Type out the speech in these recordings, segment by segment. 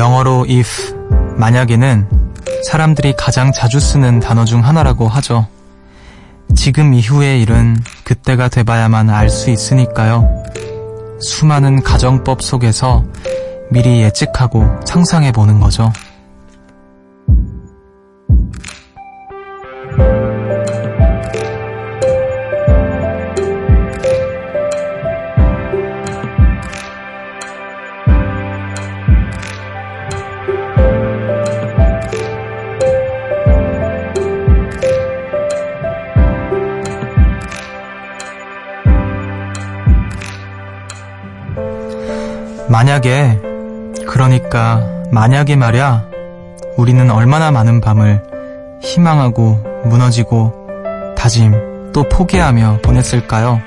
영어로 if, 만약에는 사람들이 가장 자주 쓰는 단어 중 하나라고 하죠. 지금 이후의 일은 그때가 돼봐야만 알 수 있으니까요. 수많은 가정법 속에서 미리 예측하고 상상해 보는 거죠. 만약에, 그러니까, 만약에 말야, 우리는 얼마나 많은 밤을 희망하고 무너지고 다짐 또 포기하며 보냈을까요?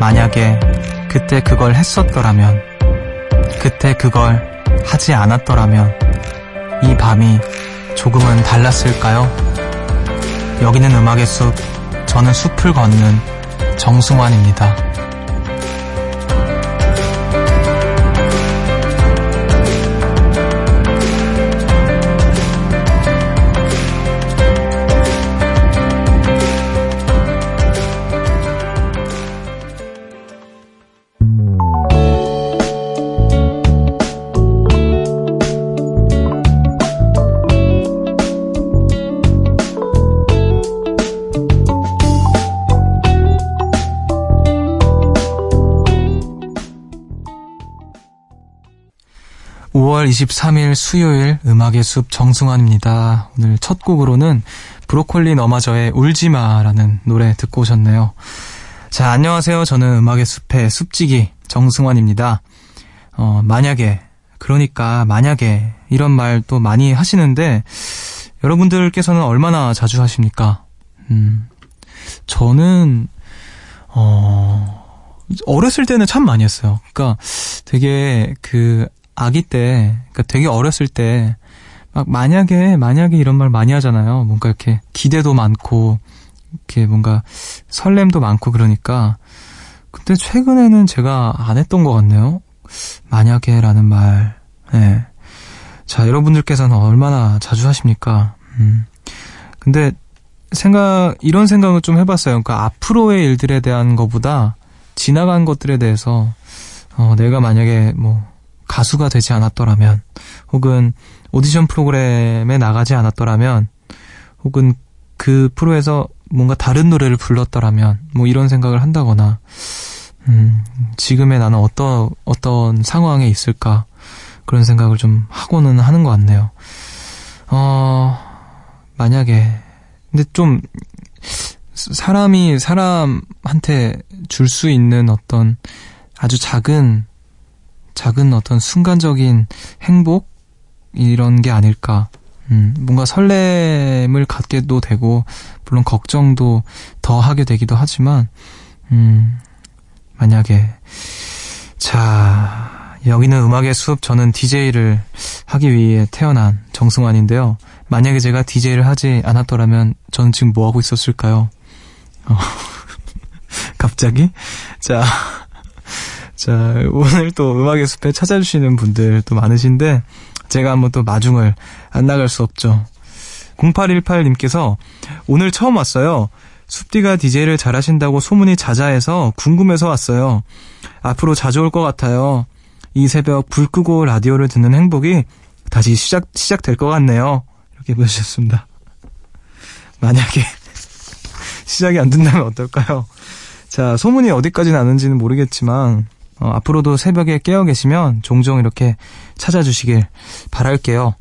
만약에 그때 그걸 했었더라면, 그때 그걸 하지 않았더라면, 이 밤이 조금은 달랐을까요? 여기는 음악의 숲, 저는 숲을 걷는 정승환입니다. 5월 23일 수요일 음악의 숲 정승환입니다. 오늘 첫 곡으로는 브로콜리 너마저의 울지마라는 노래 듣고 오셨네요. 자, 안녕하세요. 저는 음악의 숲의 숲지기 정승환입니다. 어, 만약에, 그러니까 만약에 이런 말 또 많이 하시는데 여러분들께서는 얼마나 자주 하십니까? 음, 저는, 어, 어렸을 때는 참 많이 했어요. 그러니까 되게 그 아기 때, 그러니까 되게 어렸을 때, 막 만약에, 만약에 이런 말 많이 하잖아요. 뭔가 이렇게 기대도 많고, 이렇게 뭔가 설렘도 많고 그러니까. 근데 최근에는 제가 안 했던 것 같네요. 만약에라는 말. 네. 자, 여러분들께서는 얼마나 자주 하십니까? 음. 근데 생각, 이런 생각을 좀 해봤어요. 그러니까 앞으로의 일들에 대한 것보다 지나간 것들에 대해서, 어, 내가 만약에 뭐, 가수가 되지 않았더라면, 혹은 오디션 프로그램에 나가지 않았더라면, 혹은 그 프로에서 뭔가 다른 노래를 불렀더라면, 뭐 이런 생각을 한다거나, 음, 지금의 나는 어떤, 어떤 상황에 있을까, 그런 생각을 좀 하고는 하는 것 같네요. 어, 만약에, 근데 좀, 사람이 사람한테 줄 수 있는 어떤 아주 작은 작은 어떤 순간적인 행복 이런 게 아닐까. 음, 뭔가 설렘을 갖게도 되고 물론 걱정도 더 하게 되기도 하지만 음, 만약에 자 여기는 음악의 숲 저는 DJ를 하기 위해 태어난 정승환인데요. 만약에 제가 DJ를 하지 않았더라면 저는 지금 뭐 하고 있었을까요? 어, 갑자기 자 자, 오늘 또 음악의 숲에 찾아주시는 분들 또 많으신데, 제가 한번 또 마중을 안 나갈 수 없죠. 0818님께서 오늘 처음 왔어요. 숲디가 DJ를 잘하신다고 소문이 자자해서 궁금해서 왔어요. 앞으로 자주 올 것 같아요. 이 새벽 불 끄고 라디오를 듣는 행복이 다시 시작, 시작될 것 같네요. 이렇게 보내주셨습니다. 만약에 시작이 안 된다면 어떨까요? 자, 소문이 어디까지 나는지는 모르겠지만, 어, 앞으로도 새벽에 깨어 계시면 종종 이렇게 찾아주시길 바랄게요.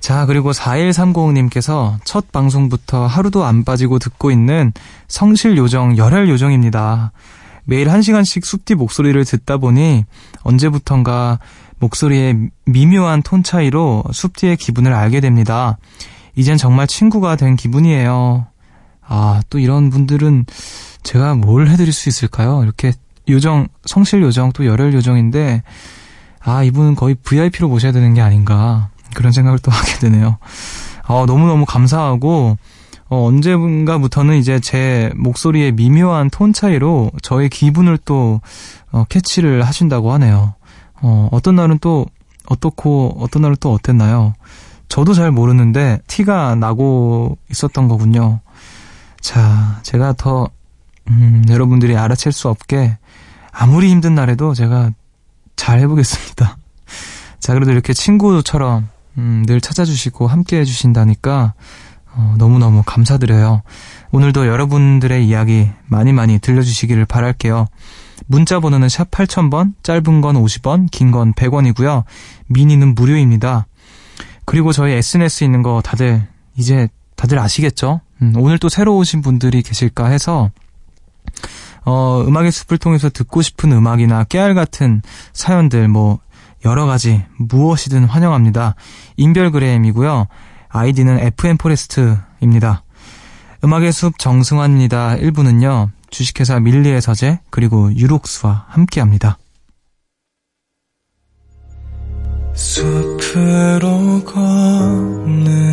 자, 그리고 4130님께서 첫 방송부터 하루도 안 빠지고 듣고 있는 성실 요정, 열혈 요정입니다. 매일 한 시간씩 숲디 목소리를 듣다 보니 언제부턴가 목소리의 미묘한 톤 차이로 숲디의 기분을 알게 됩니다. 이젠 정말 친구가 된 기분이에요. 아, 또 이런 분들은 제가 뭘 해드릴 수 있을까요? 이렇게 요정, 성실 요정 또 열혈 요정인데, 아, 이분은 거의 VIP로 모셔야 되는 게 아닌가. 그런 생각을 또 하게 되네요. 어, 너무너무 감사하고, 어, 언제인가부터는 이제 제 목소리의 미묘한 톤 차이로 저의 기분을 또, 어, 캐치를 하신다고 하네요. 어, 어떤 날은 또, 어떻고 어떤 날은 또 어땠나요? 저도 잘 모르는데 티가 나고 있었던 거군요. 자, 제가 더 음, 여러분들이 알아챌 수 없게 아무리 힘든 날에도 제가 잘 해보겠습니다. 자, 그래도 이렇게 친구처럼 음, 늘 찾아주시고 함께 해주신다니까 어, 너무너무 감사드려요. 오늘도 여러분들의 이야기 많이 많이 들려주시기를 바랄게요. 문자 번호는 샵 8000번, 짧은 건 50원, 긴 건 100원이고요. 미니는 무료입니다. 그리고 저희 SNS 있는 거 다들 이제 다들 아시겠죠? 음, 오늘 또 새로 오신 분들이 계실까 해서 어, 음악의 숲을 통해서 듣고 싶은 음악이나 깨알 같은 사연들 뭐 여러 가지 무엇이든 환영합니다. 인별그램이고요. 아이디는 FM포레스트입니다. 음악의 숲 정승환입니다. 1부는요. 주식회사 밀리의 서재 그리고 유록스와 함께합니다. 숲으로 걷는다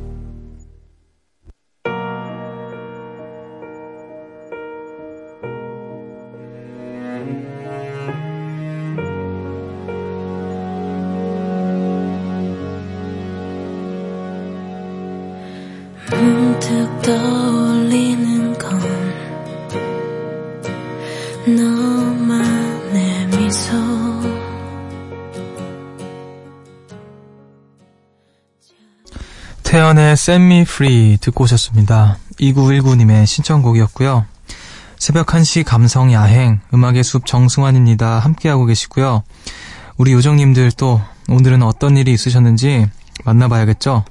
Set Me Free 듣고 오셨습니다. 2919님의 신청곡이었고요. 새벽 1시 감성 야행 음악의 숲 정승환입니다. 함께하고 계시고요. 우리 요정님들 또 오늘은 어떤 일이 있으셨는지 만나봐야겠죠?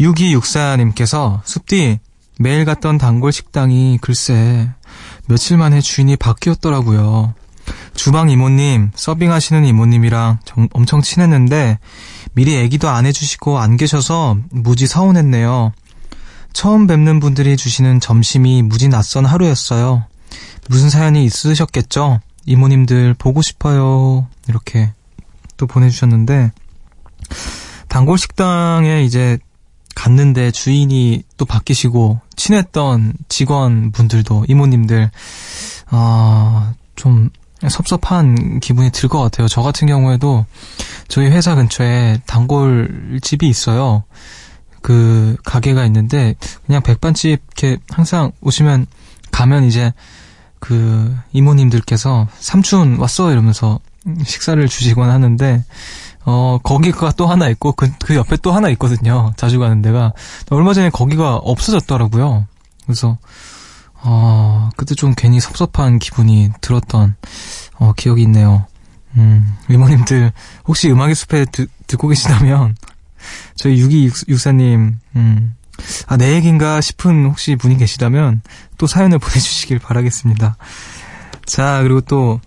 6264님께서 숲디 매일 갔던 단골 식당이 글쎄 며칠 만에 주인이 바뀌었더라고요. 주방 이모님, 서빙하시는 이모님이랑 정, 엄청 친했는데 미리 얘기도 안 해주시고 안 계셔서 무지 서운했네요. 처음 뵙는 분들이 주시는 점심이 무지 낯선 하루였어요. 무슨 사연이 있으셨겠죠? 이모님들 보고 싶어요. 이렇게 또 보내주셨는데 단골 식당에 이제 갔는데 주인이 또 바뀌시고 친했던 직원분들도 이모님들 아, 좀 섭섭한 기분이 들 것 같아요. 저 같은 경우에도 저희 회사 근처에 단골집이 있어요. 그 가게가 있는데 그냥 백반집 이렇게 항상 오시면 가면 이제 그 이모님들께서 삼촌 왔어 이러면서 식사를 주시곤 하는데 어, 거기가 또 하나 있고, 그, 그 옆에 또 하나 있거든요. 자주 가는 데가. 얼마 전에 거기가 없어졌더라고요. 그래서, 어, 그때 좀 괜히 섭섭한 기분이 들었던, 어, 기억이 있네요. 음, 이모님들, 혹시 음악의 숲에 드, 듣고 계시다면, 저희 6264님, 음, 아, 내 얘기인가 싶은 혹시 분이 계시다면, 또 사연을 보내주시길 바라겠습니다. 자, 그리고 또,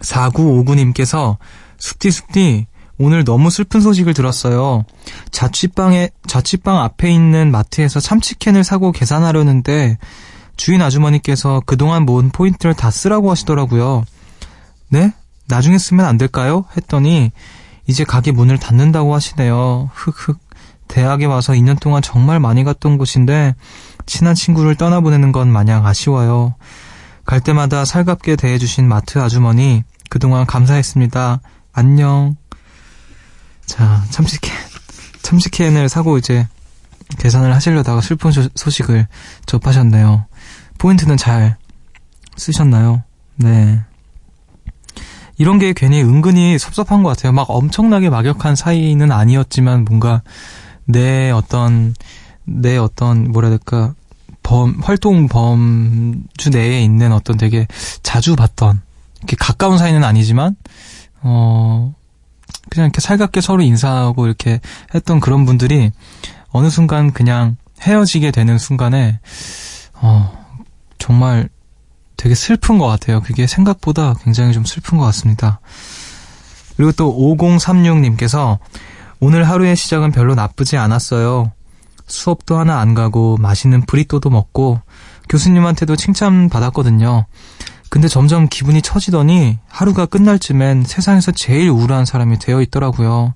4959님께서, 숙디, 숙디, 오늘 너무 슬픈 소식을 들었어요. 자취방에, 자취방 앞에 있는 마트에서 참치캔을 사고 계산하려는데 주인 아주머니께서 그동안 모은 포인트를 다 쓰라고 하시더라고요. 네? 나중에 쓰면 안 될까요? 했더니 이제 가게 문을 닫는다고 하시네요. 흑흑. 대학에 와서 2년 동안 정말 많이 갔던 곳인데 친한 친구를 떠나보내는 건 마냥 아쉬워요. 갈 때마다 살갑게 대해주신 마트 아주머니 그동안 감사했습니다. 안녕. 자, 참치캔. 참치캔을 사고 이제 계산을 하시려다가 슬픈 소식을 접하셨네요. 포인트는 잘 쓰셨나요? 네. 이런 게 괜히 은근히 섭섭한 것 같아요. 막 엄청나게 막역한 사이는 아니었지만 뭔가 내 어떤, 내 어떤, 뭐라 해야 될까, 범, 활동 범주 내에 있는 어떤 되게 자주 봤던, 이렇게 가까운 사이는 아니지만, 어, 그냥 이렇게 살갑게 서로 인사하고 이렇게 했던 그런 분들이 어느 순간 그냥 헤어지게 되는 순간에 어 정말 되게 슬픈 것 같아요. 그게 생각보다 굉장히 좀 슬픈 것 같습니다. 그리고 또 5036님께서 오늘 하루의 시작은 별로 나쁘지 않았어요. 수업도 하나 안 가고 맛있는 브리또도 먹고 교수님한테도 칭찬받았거든요. 근데 점점 기분이 처지더니 하루가 끝날 쯤엔 세상에서 제일 우울한 사람이 되어 있더라고요.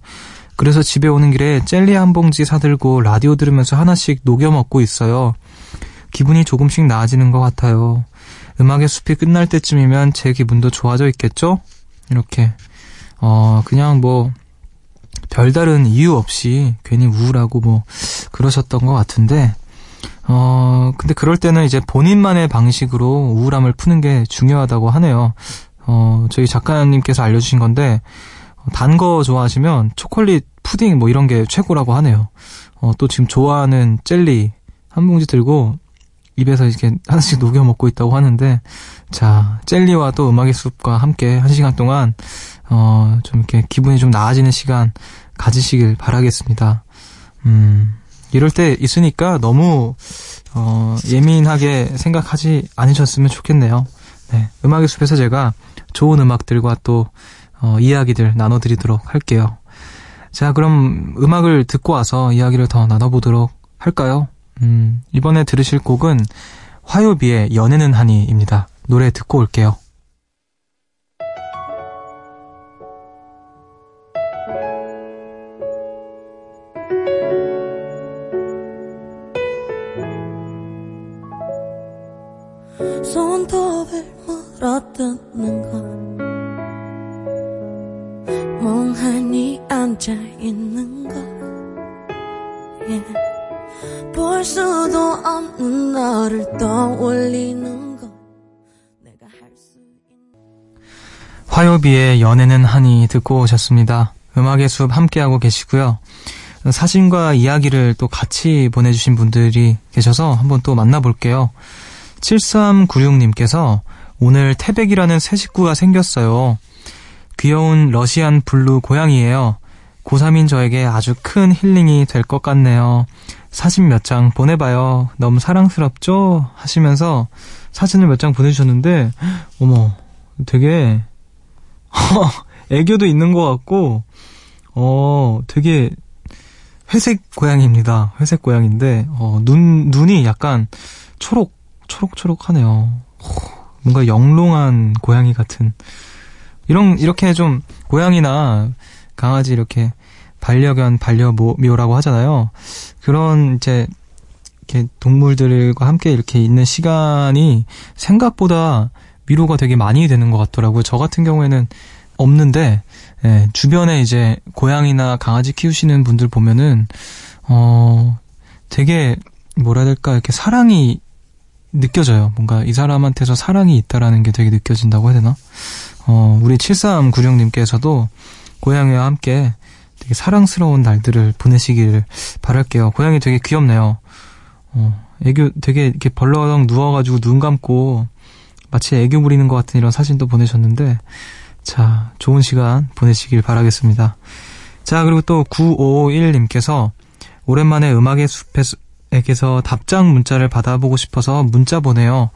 그래서 집에 오는 길에 젤리 한 봉지 사들고 라디오 들으면서 하나씩 녹여 먹고 있어요. 기분이 조금씩 나아지는 것 같아요. 음악의 숲이 끝날 때쯤이면 제 기분도 좋아져 있겠죠? 이렇게, 어, 그냥 뭐, 별다른 이유 없이 괜히 우울하고 뭐, 그러셨던 것 같은데, 어, 근데 그럴 때는 이제 본인만의 방식으로 우울함을 푸는 게 중요하다고 하네요. 어, 저희 작가님께서 알려주신 건데, 단 거 좋아하시면 초콜릿, 푸딩 뭐 이런 게 최고라고 하네요. 어, 또 지금 좋아하는 젤리 한 봉지 들고 입에서 이렇게 하나씩 녹여 먹고 있다고 하는데, 자, 젤리와 또 음악의 숲과 함께 한 시간 동안, 어, 좀 이렇게 기분이 좀 나아지는 시간 가지시길 바라겠습니다. 음, 이럴 때 있으니까 너무, 어, 예민하게 생각하지 않으셨으면 좋겠네요. 네. 음악의 숲에서 제가 좋은 음악들과 또, 어, 이야기들 나눠드리도록 할게요. 자, 그럼 음악을 듣고 와서 이야기를 더 나눠보도록 할까요? 음, 이번에 들으실 곡은 화요비의 연애는 하니입니다. 노래 듣고 올게요. 떠올리는 것 내가 할 수 있는 화요비의 연애는 하니 듣고 오셨습니다. 음악의 숲 함께하고 계시고요. 사진과 이야기를 또 같이 보내주신 분들이 계셔서 한번 또 만나볼게요. 7396님께서 오늘 태백이라는 새 식구가 생겼어요. 귀여운 Russian Blue 고양이에요. 고3인 저에게 아주 큰 힐링이 될 것 같네요. 사진 몇 장 보내봐요. 너무 사랑스럽죠? 하시면서 사진을 몇 장 보내주셨는데, 어머, 되게, 애교도 있는 것 같고, 어, 되게 회색 고양이입니다. 회색 고양인데, 어, 눈, 눈이 약간 초록, 초록초록하네요. 뭔가 영롱한 고양이 같은. 이런, 이렇게 좀, 고양이나 강아지 이렇게 반려견, 반려묘라고 하잖아요. 그런 이제 이렇게 동물들과 함께 이렇게 있는 시간이 생각보다 위로가 되게 많이 되는 것 같더라고요. 저 같은 경우에는 없는데 예, 주변에 이제 고양이나 강아지 키우시는 분들 보면은 어 되게 뭐라 해야 될까 이렇게 사랑이 느껴져요. 뭔가 이 사람한테서 사랑이 있다라는 게 되게 느껴진다고 해야 되나? 어 우리 7396님께서도 고양이와 함께 되게 사랑스러운 날들을 보내시길 바랄게요. 고양이 되게 귀엽네요. 어, 애교 되게 이렇게 벌렁 누워가지고 눈 감고 마치 애교 부리는 것 같은 이런 사진도 보내셨는데 자 좋은 시간 보내시길 바라겠습니다. 자 그리고 또 9551님께서 오랜만에 음악의 숲에서 답장 문자를 받아보고 싶어서 문자 보내요.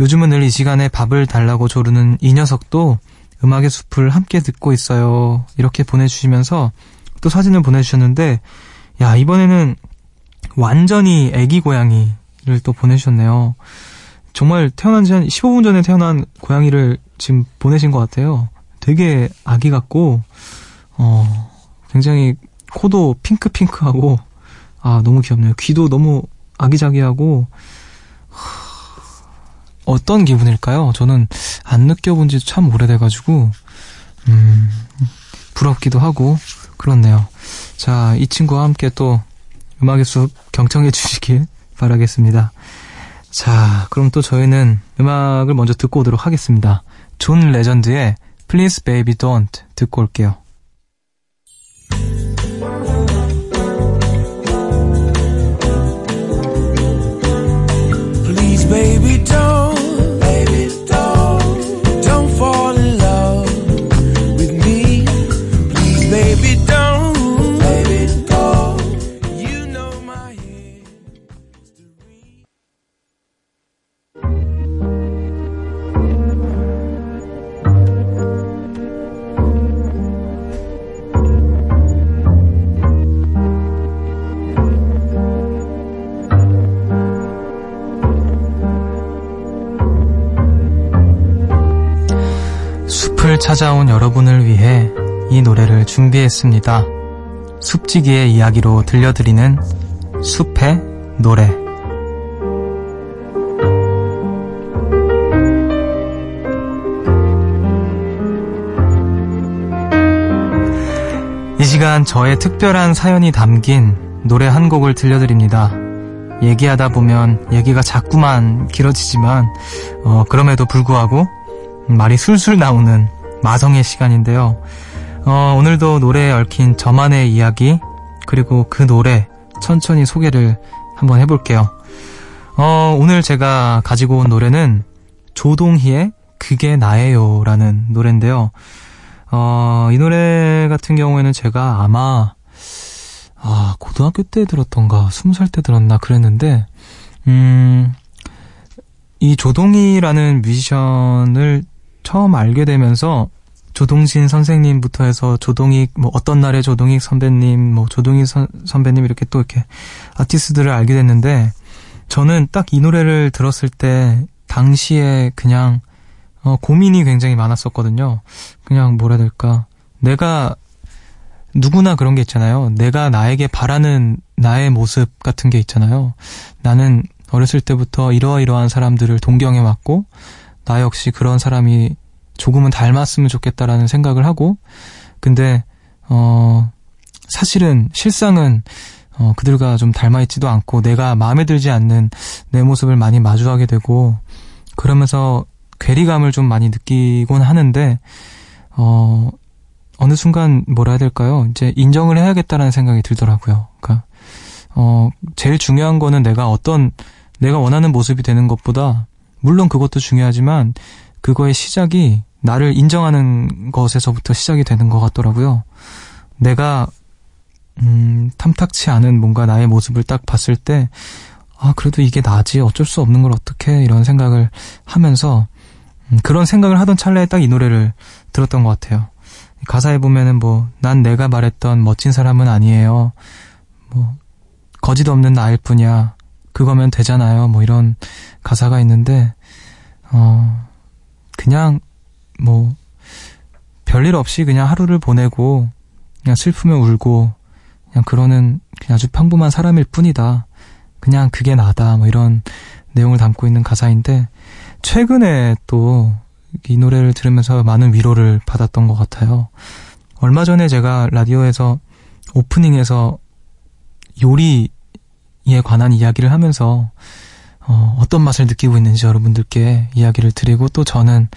요즘은 늘 이 시간에 밥을 달라고 조르는 이 녀석도 음악의 숲을 함께 듣고 있어요. 이렇게 보내주시면서 또 사진을 보내주셨는데, 야, 이번에는 완전히 애기 고양이를 또 보내주셨네요. 정말 태어난 지 한 15분 전에 태어난 고양이를 지금 보내신 것 같아요. 되게 아기 같고, 어, 굉장히 코도 핑크핑크하고, 아, 너무 귀엽네요. 귀도 너무 아기자기하고, 어떤 기분일까요? 저는 안 느껴본 지 참 오래돼가지고, 음, 부럽기도 하고, 그렇네요. 자, 이 친구와 함께 또 음악의 숲 경청해 주시길 바라겠습니다. 자, 그럼 또 저희는 음악을 먼저 듣고 오도록 하겠습니다. 존 레전드의 Please Baby Don't 듣고 올게요. 했습니다. 숲지기의 이야기로 들려드리는 숲의 노래. 이 시간 저의 특별한 사연이 담긴 노래 한 곡을 들려드립니다. 얘기하다 보면 얘기가 자꾸만 길어지지만 어, 그럼에도 불구하고 말이 술술 나오는 마성의 시간인데요. 어, 오늘도 노래에 얽힌 저만의 이야기 그리고 그 노래 천천히 소개를 한번 해볼게요. 어, 오늘 제가 가지고 온 노래는 조동희의 그게 나예요 라는 노래인데요. 어, 이 노래 같은 경우에는 제가 아마 아, 고등학교 때 들었던가, 스무 살 때 들었나 그랬는데, 음, 이 조동희라는 뮤지션을 처음 알게 되면서 조동신 선생님부터 해서 조동희 뭐 어떤 날의 조동희 선배님 뭐 조동희 선, 선배님 이렇게 또 이렇게 아티스트들을 알게 됐는데 저는 딱 이 노래를 들었을 때 당시에 그냥 어, 고민이 굉장히 많았었거든요. 그냥 뭐라 해야 될까 내가 누구나 그런 게 있잖아요. 내가 나에게 바라는 나의 모습 같은 게 있잖아요. 나는 어렸을 때부터 이러이러한 사람들을 동경해 왔고 나 역시 그런 사람이 조금은 닮았으면 좋겠다라는 생각을 하고 근데 어 사실은 실상은 어 그들과 좀 닮아 있지도 않고 내가 마음에 들지 않는 내 모습을 많이 마주하게 되고 그러면서 괴리감을 좀 많이 느끼곤 하는데 어 어느 순간 뭐라 해야 될까요? 이제 인정을 해야겠다라는 생각이 들더라고요. 그러니까 어 제일 중요한 거는 내가 어떤 내가 원하는 모습이 되는 것보다 물론 그것도 중요하지만 그거의 시작이 나를 인정하는 것에서부터 시작이 되는 것 같더라고요. 내가 음, 탐탁치 않은 뭔가 나의 모습을 딱 봤을 때, 아, 그래도 이게 나지. 어쩔 수 없는 걸 어떻게, 이런 생각을 하면서, 음, 그런 생각을 하던 찰나에 딱 이 노래를 들었던 것 같아요. 가사에 보면은 뭐, 난 내가 말했던 멋진 사람은 아니에요. 뭐, 거짓 없는 나일 뿐이야. 그거면 되잖아요. 뭐 이런 가사가 있는데, 어, 그냥, 뭐, 별일 없이 그냥 하루를 보내고, 그냥 슬프면 울고, 그냥 그러는 그냥 아주 평범한 사람일 뿐이다. 그냥 그게 나다. 뭐 이런 내용을 담고 있는 가사인데, 최근에 또 이 노래를 들으면서 많은 위로를 받았던 것 같아요. 얼마 전에 제가 라디오에서 오프닝에서 요리에 관한 이야기를 하면서 어, 어떤 맛을 느끼고 있는지 여러분들께 이야기를 드리고 또 저는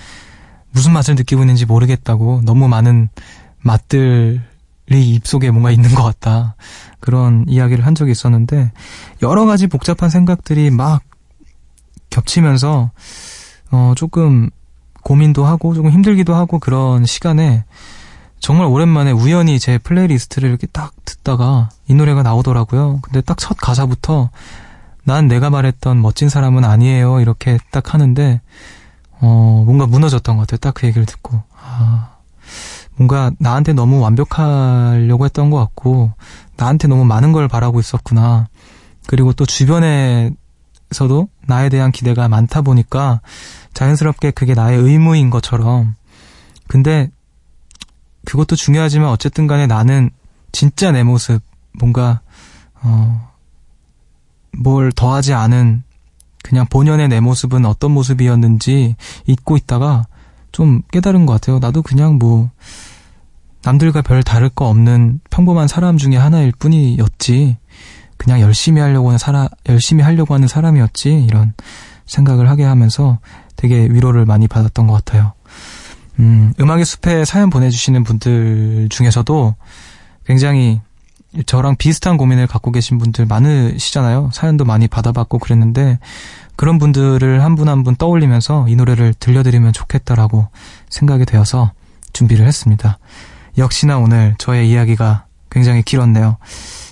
무슨 맛을 느끼고 있는지 모르겠다고 너무 많은 맛들이 입속에 뭔가 있는 것 같다. 그런 이야기를 한 적이 있었는데 여러 가지 복잡한 생각들이 막 겹치면서 어, 조금 고민도 하고 조금 힘들기도 하고 그런 시간에 정말 오랜만에 우연히 제 playlist를 이렇게 딱 듣다가 이 노래가 나오더라고요. 근데 딱 첫 가사부터 난 내가 말했던 멋진 사람은 아니에요. 이렇게 딱 하는데, 어, 뭔가 무너졌던 것 같아요. 딱 그 얘기를 듣고. 아, 뭔가 나한테 너무 완벽하려고 했던 것 같고, 나한테 너무 많은 걸 바라고 있었구나. 그리고 또 주변에서도 나에 대한 기대가 많다 보니까 자연스럽게 그게 나의 의무인 것처럼. 근데 그것도 중요하지만 어쨌든 간에 나는 진짜 내 모습, 뭔가, 어, 뭘 더하지 않은 그냥 본연의 내 모습은 어떤 모습이었는지 잊고 있다가 좀 깨달은 것 같아요. 나도 그냥 뭐 남들과 별 다를 거 없는 평범한 사람 중에 하나일 뿐이었지. 그냥 열심히 하려고 하는 사람, 열심히 하려고 하는 사람이었지. 이런 생각을 하게 하면서 되게 위로를 많이 받았던 것 같아요. 음, 음악의 숲에 사연 보내주시는 분들 중에서도 굉장히 저랑 비슷한 고민을 갖고 계신 분들 많으시잖아요. 사연도 많이 받아봤고 그랬는데 그런 분들을 한분 한분 떠올리면서 이 노래를 들려드리면 좋겠다라고 생각이 되어서 준비를 했습니다. 역시나 오늘 저의 이야기가 굉장히 길었네요.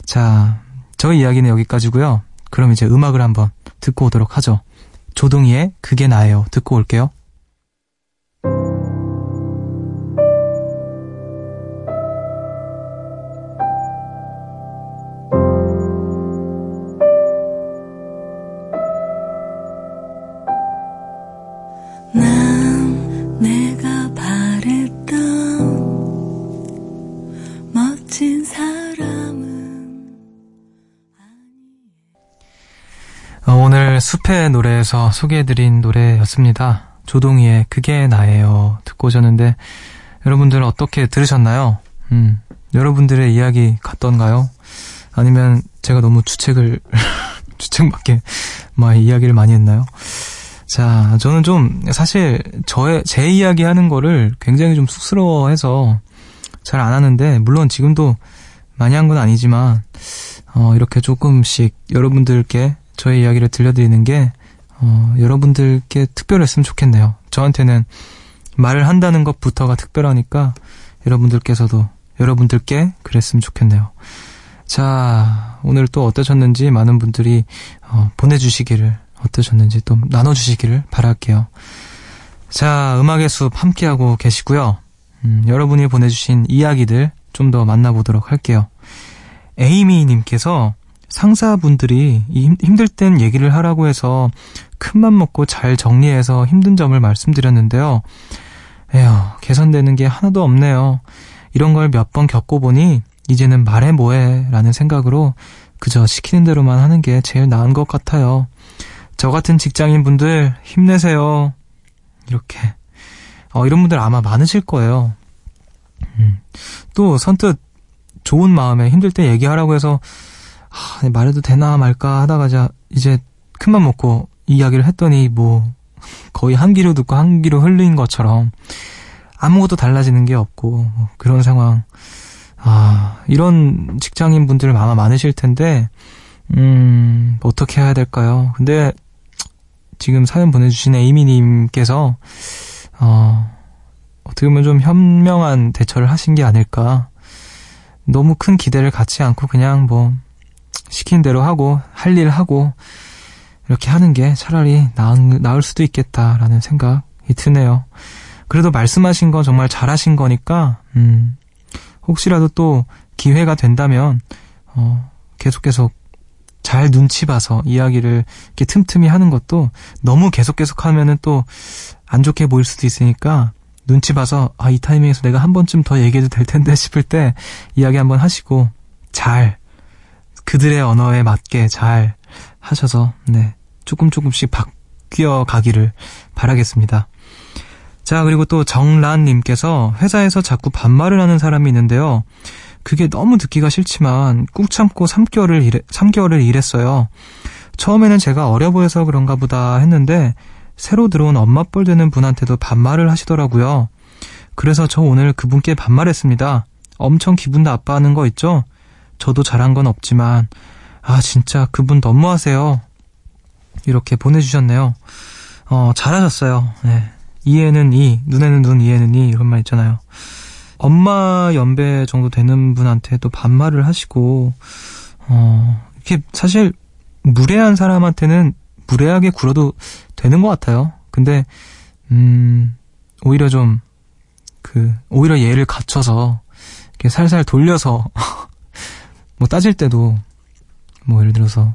자, 저의 이야기는 여기까지고요. 그럼 이제 음악을 한번 듣고 오도록 하죠. 조동희의 그게 나예요. 듣고 올게요. 숲의 노래에서 소개해드린 노래였습니다. 조동희의 그게 나예요. 듣고 오셨는데, 여러분들 어떻게 들으셨나요? 음, 여러분들의 이야기 같던가요? 아니면 제가 너무 주책을, 주책밖에, 막 이야기를 많이 했나요? 자, 저는 좀, 사실, 저의, 제 이야기 하는 거를 굉장히 좀 쑥스러워해서 잘 안 하는데, 물론 지금도 많이 한 건 아니지만, 어, 이렇게 조금씩 여러분들께 저의 이야기를 들려드리는 게 어, 여러분들께 특별했으면 좋겠네요. 저한테는 말을 한다는 것부터가 특별하니까 여러분들께서도 여러분들께 그랬으면 좋겠네요. 자, 오늘 또 어떠셨는지 많은 분들이 어, 보내주시기를 어떠셨는지 또 나눠주시기를 바랄게요. 자, 음악의 숲 함께하고 계시고요. 음, 여러분이 보내주신 이야기들 좀 더 만나보도록 할게요. 에이미님께서 상사분들이 힘들 땐 얘기를 하라고 해서 큰맘 먹고 잘 정리해서 힘든 점을 말씀드렸는데요. 에휴, 개선되는 게 하나도 없네요. 이런 걸 몇 번 겪어보니 이제는 말해 뭐해 라는 생각으로 그저 시키는 대로만 하는 게 제일 나은 것 같아요. 저 같은 직장인 분들 힘내세요. 이렇게. 어, 이런 분들 아마 많으실 거예요. 음. 또 선뜻 좋은 마음에 힘들 때 얘기하라고 해서 아, 말해도 되나 말까 하다가 이제 큰맘 먹고 이야기를 했더니 뭐 거의 한 귀로 듣고 한 귀로 흘린 것처럼 아무것도 달라지는 게 없고 뭐 그런 상황. 아, 이런 직장인 분들 아마 많으실 텐데, 음, 어떻게 해야 될까요? 근데 지금 사연 보내주신 에이미님께서, 어, 어떻게 보면 좀 현명한 대처를 하신 게 아닐까. 너무 큰 기대를 갖지 않고 그냥 뭐 시킨 대로 하고 할 일 하고 이렇게 하는 게 차라리 나은, 나을 수도 있겠다라는 생각이 드네요. 그래도 말씀하신 건 정말 잘하신 거니까 음, 혹시라도 또 기회가 된다면 어, 계속 계속 잘 눈치 봐서 이야기를 이렇게 틈틈이 하는 것도 너무 계속 계속 하면은 또 안 좋게 보일 수도 있으니까 눈치 봐서 아 이 타이밍에서 내가 한 번쯤 더 얘기해도 될 텐데 싶을 때 이야기 한번 하시고 잘 그들의 언어에 맞게 잘 하셔서 네 조금 조금씩 바뀌어 가기를 바라겠습니다. 자 그리고 또 정란님께서 회사에서 자꾸 반말을 하는 사람이 있는데요. 그게 너무 듣기가 싫지만 꾹 참고 3개월을 일해, 3개월을 일했어요. 처음에는 제가 어려 보여서 그런가 보다 했는데 새로 들어온 엄마뻘 되는 분한테도 반말을 하시더라고요. 그래서 저 오늘 그분께 반말했습니다. 엄청 기분 나빠하는 거 있죠? 저도 잘한 건 없지만, 아, 진짜 그분 너무하세요. 이렇게 보내주셨네요. 어, 잘하셨어요. 네. 이해는 이, 눈에는 눈, 이해는 이, 이런 말 있잖아요. 엄마 연배 정도 되는 분한테도 반말을 하시고, 어, 이렇게 사실 무례한 사람한테는 무례하게 굴어도 되는 것 같아요. 근데, 음, 오히려 좀, 그, 오히려 얘를 갖춰서, 이렇게 살살 돌려서, 뭐 따질 때도, 뭐 예를 들어서,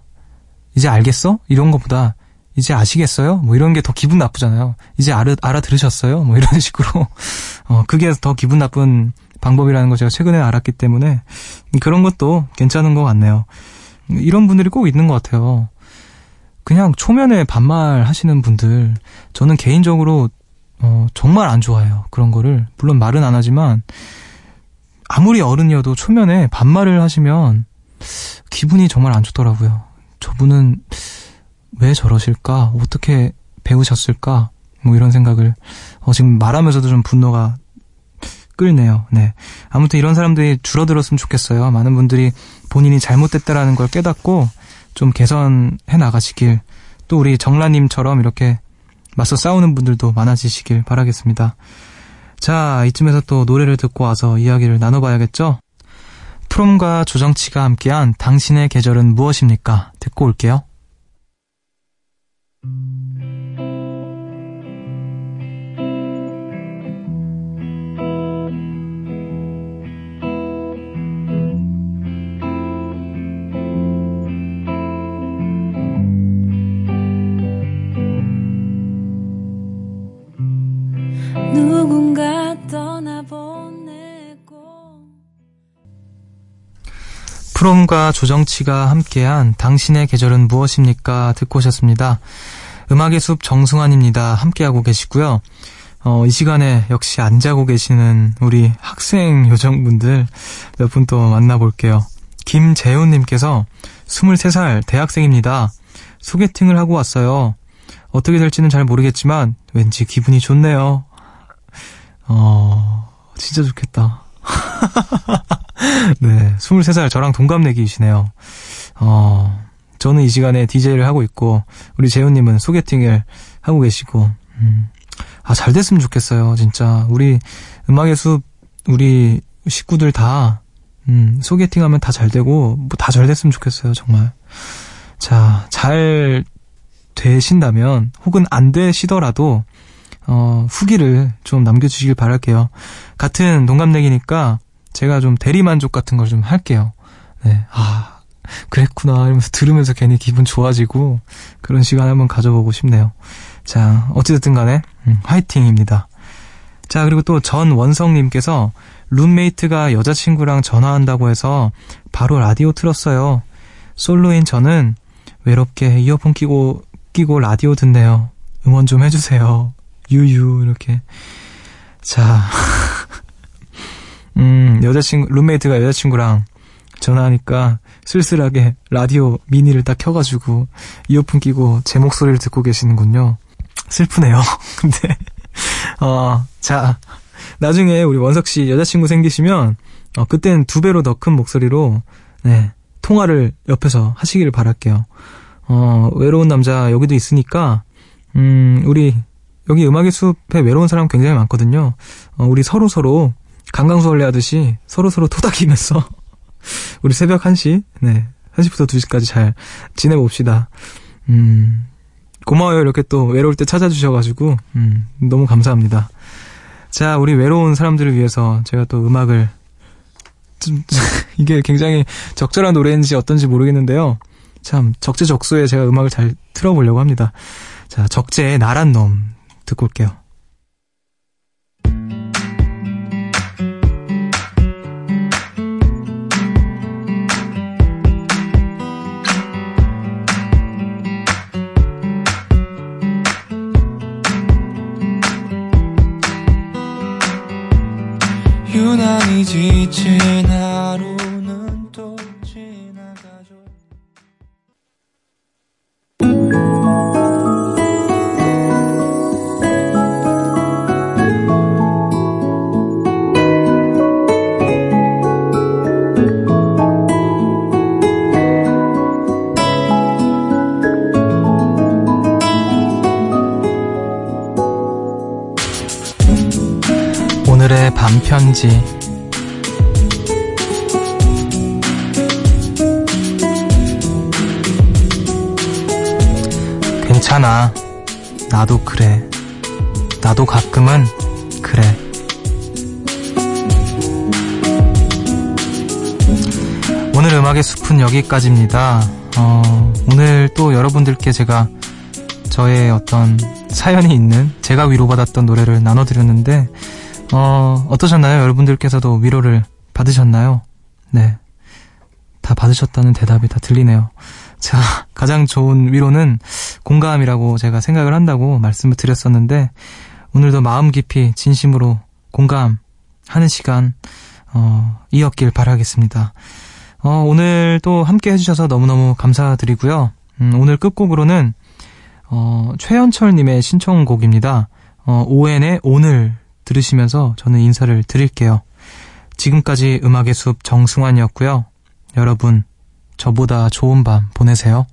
이제 알겠어? 이런 것보다, 이제 아시겠어요? 뭐 이런 게 더 기분 나쁘잖아요. 이제 알아, 알아들으셨어요? 뭐 이런 식으로. 어, 그게 더 기분 나쁜 방법이라는 걸 제가 최근에 알았기 때문에 그런 것도 괜찮은 것 같네요. 이런 분들이 꼭 있는 것 같아요. 그냥 초면에 반말 하시는 분들 저는 개인적으로 어, 정말 안 좋아해요. 그런 거를 물론 말은 안 하지만 아무리 어른이어도 초면에 반말을 하시면 기분이 정말 안 좋더라고요. 저분은 왜 저러실까? 어떻게 배우셨을까? 뭐 이런 생각을 어, 지금 말하면서도 좀 분노가 끌네요. 네. 아무튼 이런 사람들이 줄어들었으면 좋겠어요. 많은 분들이 본인이 잘못됐다라는 걸 깨닫고 좀 개선해 나가시길 또 우리 정라님처럼 이렇게 맞서 싸우는 분들도 많아지시길 바라겠습니다. 자, 이쯤에서 또 노래를 듣고 와서 이야기를 나눠봐야겠죠? 프롬과 조정치가 함께한 당신의 계절은 무엇입니까? 듣고 올게요. 누군가 떠나보내고 프롬과 조정치가 함께한 당신의 계절은 무엇입니까? 듣고 오셨습니다. 음악의 숲 정승환입니다. 함께하고 계시고요. 어, 이 시간에 역시 안 자고 계시는 우리 학생 요정분들 몇 분 또 만나볼게요. 김재훈님께서 23살 대학생입니다. 소개팅을 하고 왔어요. 어떻게 될지는 잘 모르겠지만 왠지 기분이 좋네요. 어, 진짜 좋겠다. 네, 23살 저랑 동갑내기이시네요. 어, 저는 이 시간에 DJ를 하고 있고, 우리 재훈님은 소개팅을 하고 계시고, 음, 아, 잘 됐으면 좋겠어요, 진짜. 우리 음악의 숲, 우리 식구들 다, 음, 소개팅 하면 다 잘 되고, 뭐 다 잘 됐으면 좋겠어요, 정말. 자, 잘 되신다면, 혹은 안 되시더라도, 어, 후기를 좀 남겨주시길 바랄게요. 같은 동갑내기니까 제가 좀 대리만족 같은 걸 좀 할게요. 네, 아, 그랬구나. 이러면서 들으면서 괜히 기분 좋아지고 그런 시간 한번 가져보고 싶네요. 자, 어찌됐든 간에, 음, 화이팅입니다. 자, 그리고 또 전원성님께서 룸메이트가 여자친구랑 전화한다고 해서 바로 라디오 틀었어요. 솔로인 저는 외롭게 이어폰 끼고, 끼고 라디오 듣네요. 응원 좀 해주세요. 유유 이렇게 자 음, 여자친구 룸메이트가 여자친구랑 전화하니까 쓸쓸하게 라디오 미니를 딱 켜가지고 이어폰 끼고 제 목소리를 듣고 계시는군요. 슬프네요. 근데 어, 자 나중에 우리 원석 씨 여자친구 생기시면 어, 그때는 두 배로 더 큰 목소리로 네 통화를 옆에서 하시기를 바랄게요. 어, 외로운 남자 여기도 있으니까 음, 우리 여기 음악의 숲에 외로운 사람 굉장히 많거든요. 어, 우리 서로 서로 강강수월래 하듯이 서로 서로 토닥이면서 우리 새벽 1시, 네, 1시부터 2시까지 잘 지내봅시다. 음, 고마워요. 이렇게 또 외로울 때 찾아주셔가지고, 음, 너무 감사합니다. 자, 우리 외로운 사람들을 위해서 제가 또 음악을, 좀, 이게 굉장히 적절한 노래인지 어떤지 모르겠는데요. 참, 적재적소에 제가 음악을 잘 틀어보려고 합니다. 자, 적재의 나란 놈. 듣고 올게요. 지친 반편지 괜찮아. 나도 그래. 나도 가끔은 그래. 오늘 음악의 숲은 여기까지입니다. 어, 오늘 또 여러분들께 제가 저의 어떤 사연이 있는 제가 위로받았던 노래를 나눠드렸는데 어, 어떠셨나요? 여러분들께서도 위로를 받으셨나요? 네. 다 받으셨다는 대답이 다 들리네요. 자, 가장 좋은 위로는 공감이라고 제가 생각을 한다고 말씀을 드렸었는데, 오늘도 마음 깊이 진심으로 공감하는 시간, 어, 이었길 바라겠습니다. 어, 오늘 또 함께 해주셔서 너무너무 감사드리고요. 음, 오늘 끝곡으로는, 어, 최현철님의 신청곡입니다. 어, ON의 오늘 들으시면서 저는 인사를 드릴게요. 지금까지 음악의 숲 정승환이었고요. 여러분, 저보다 좋은 밤 보내세요.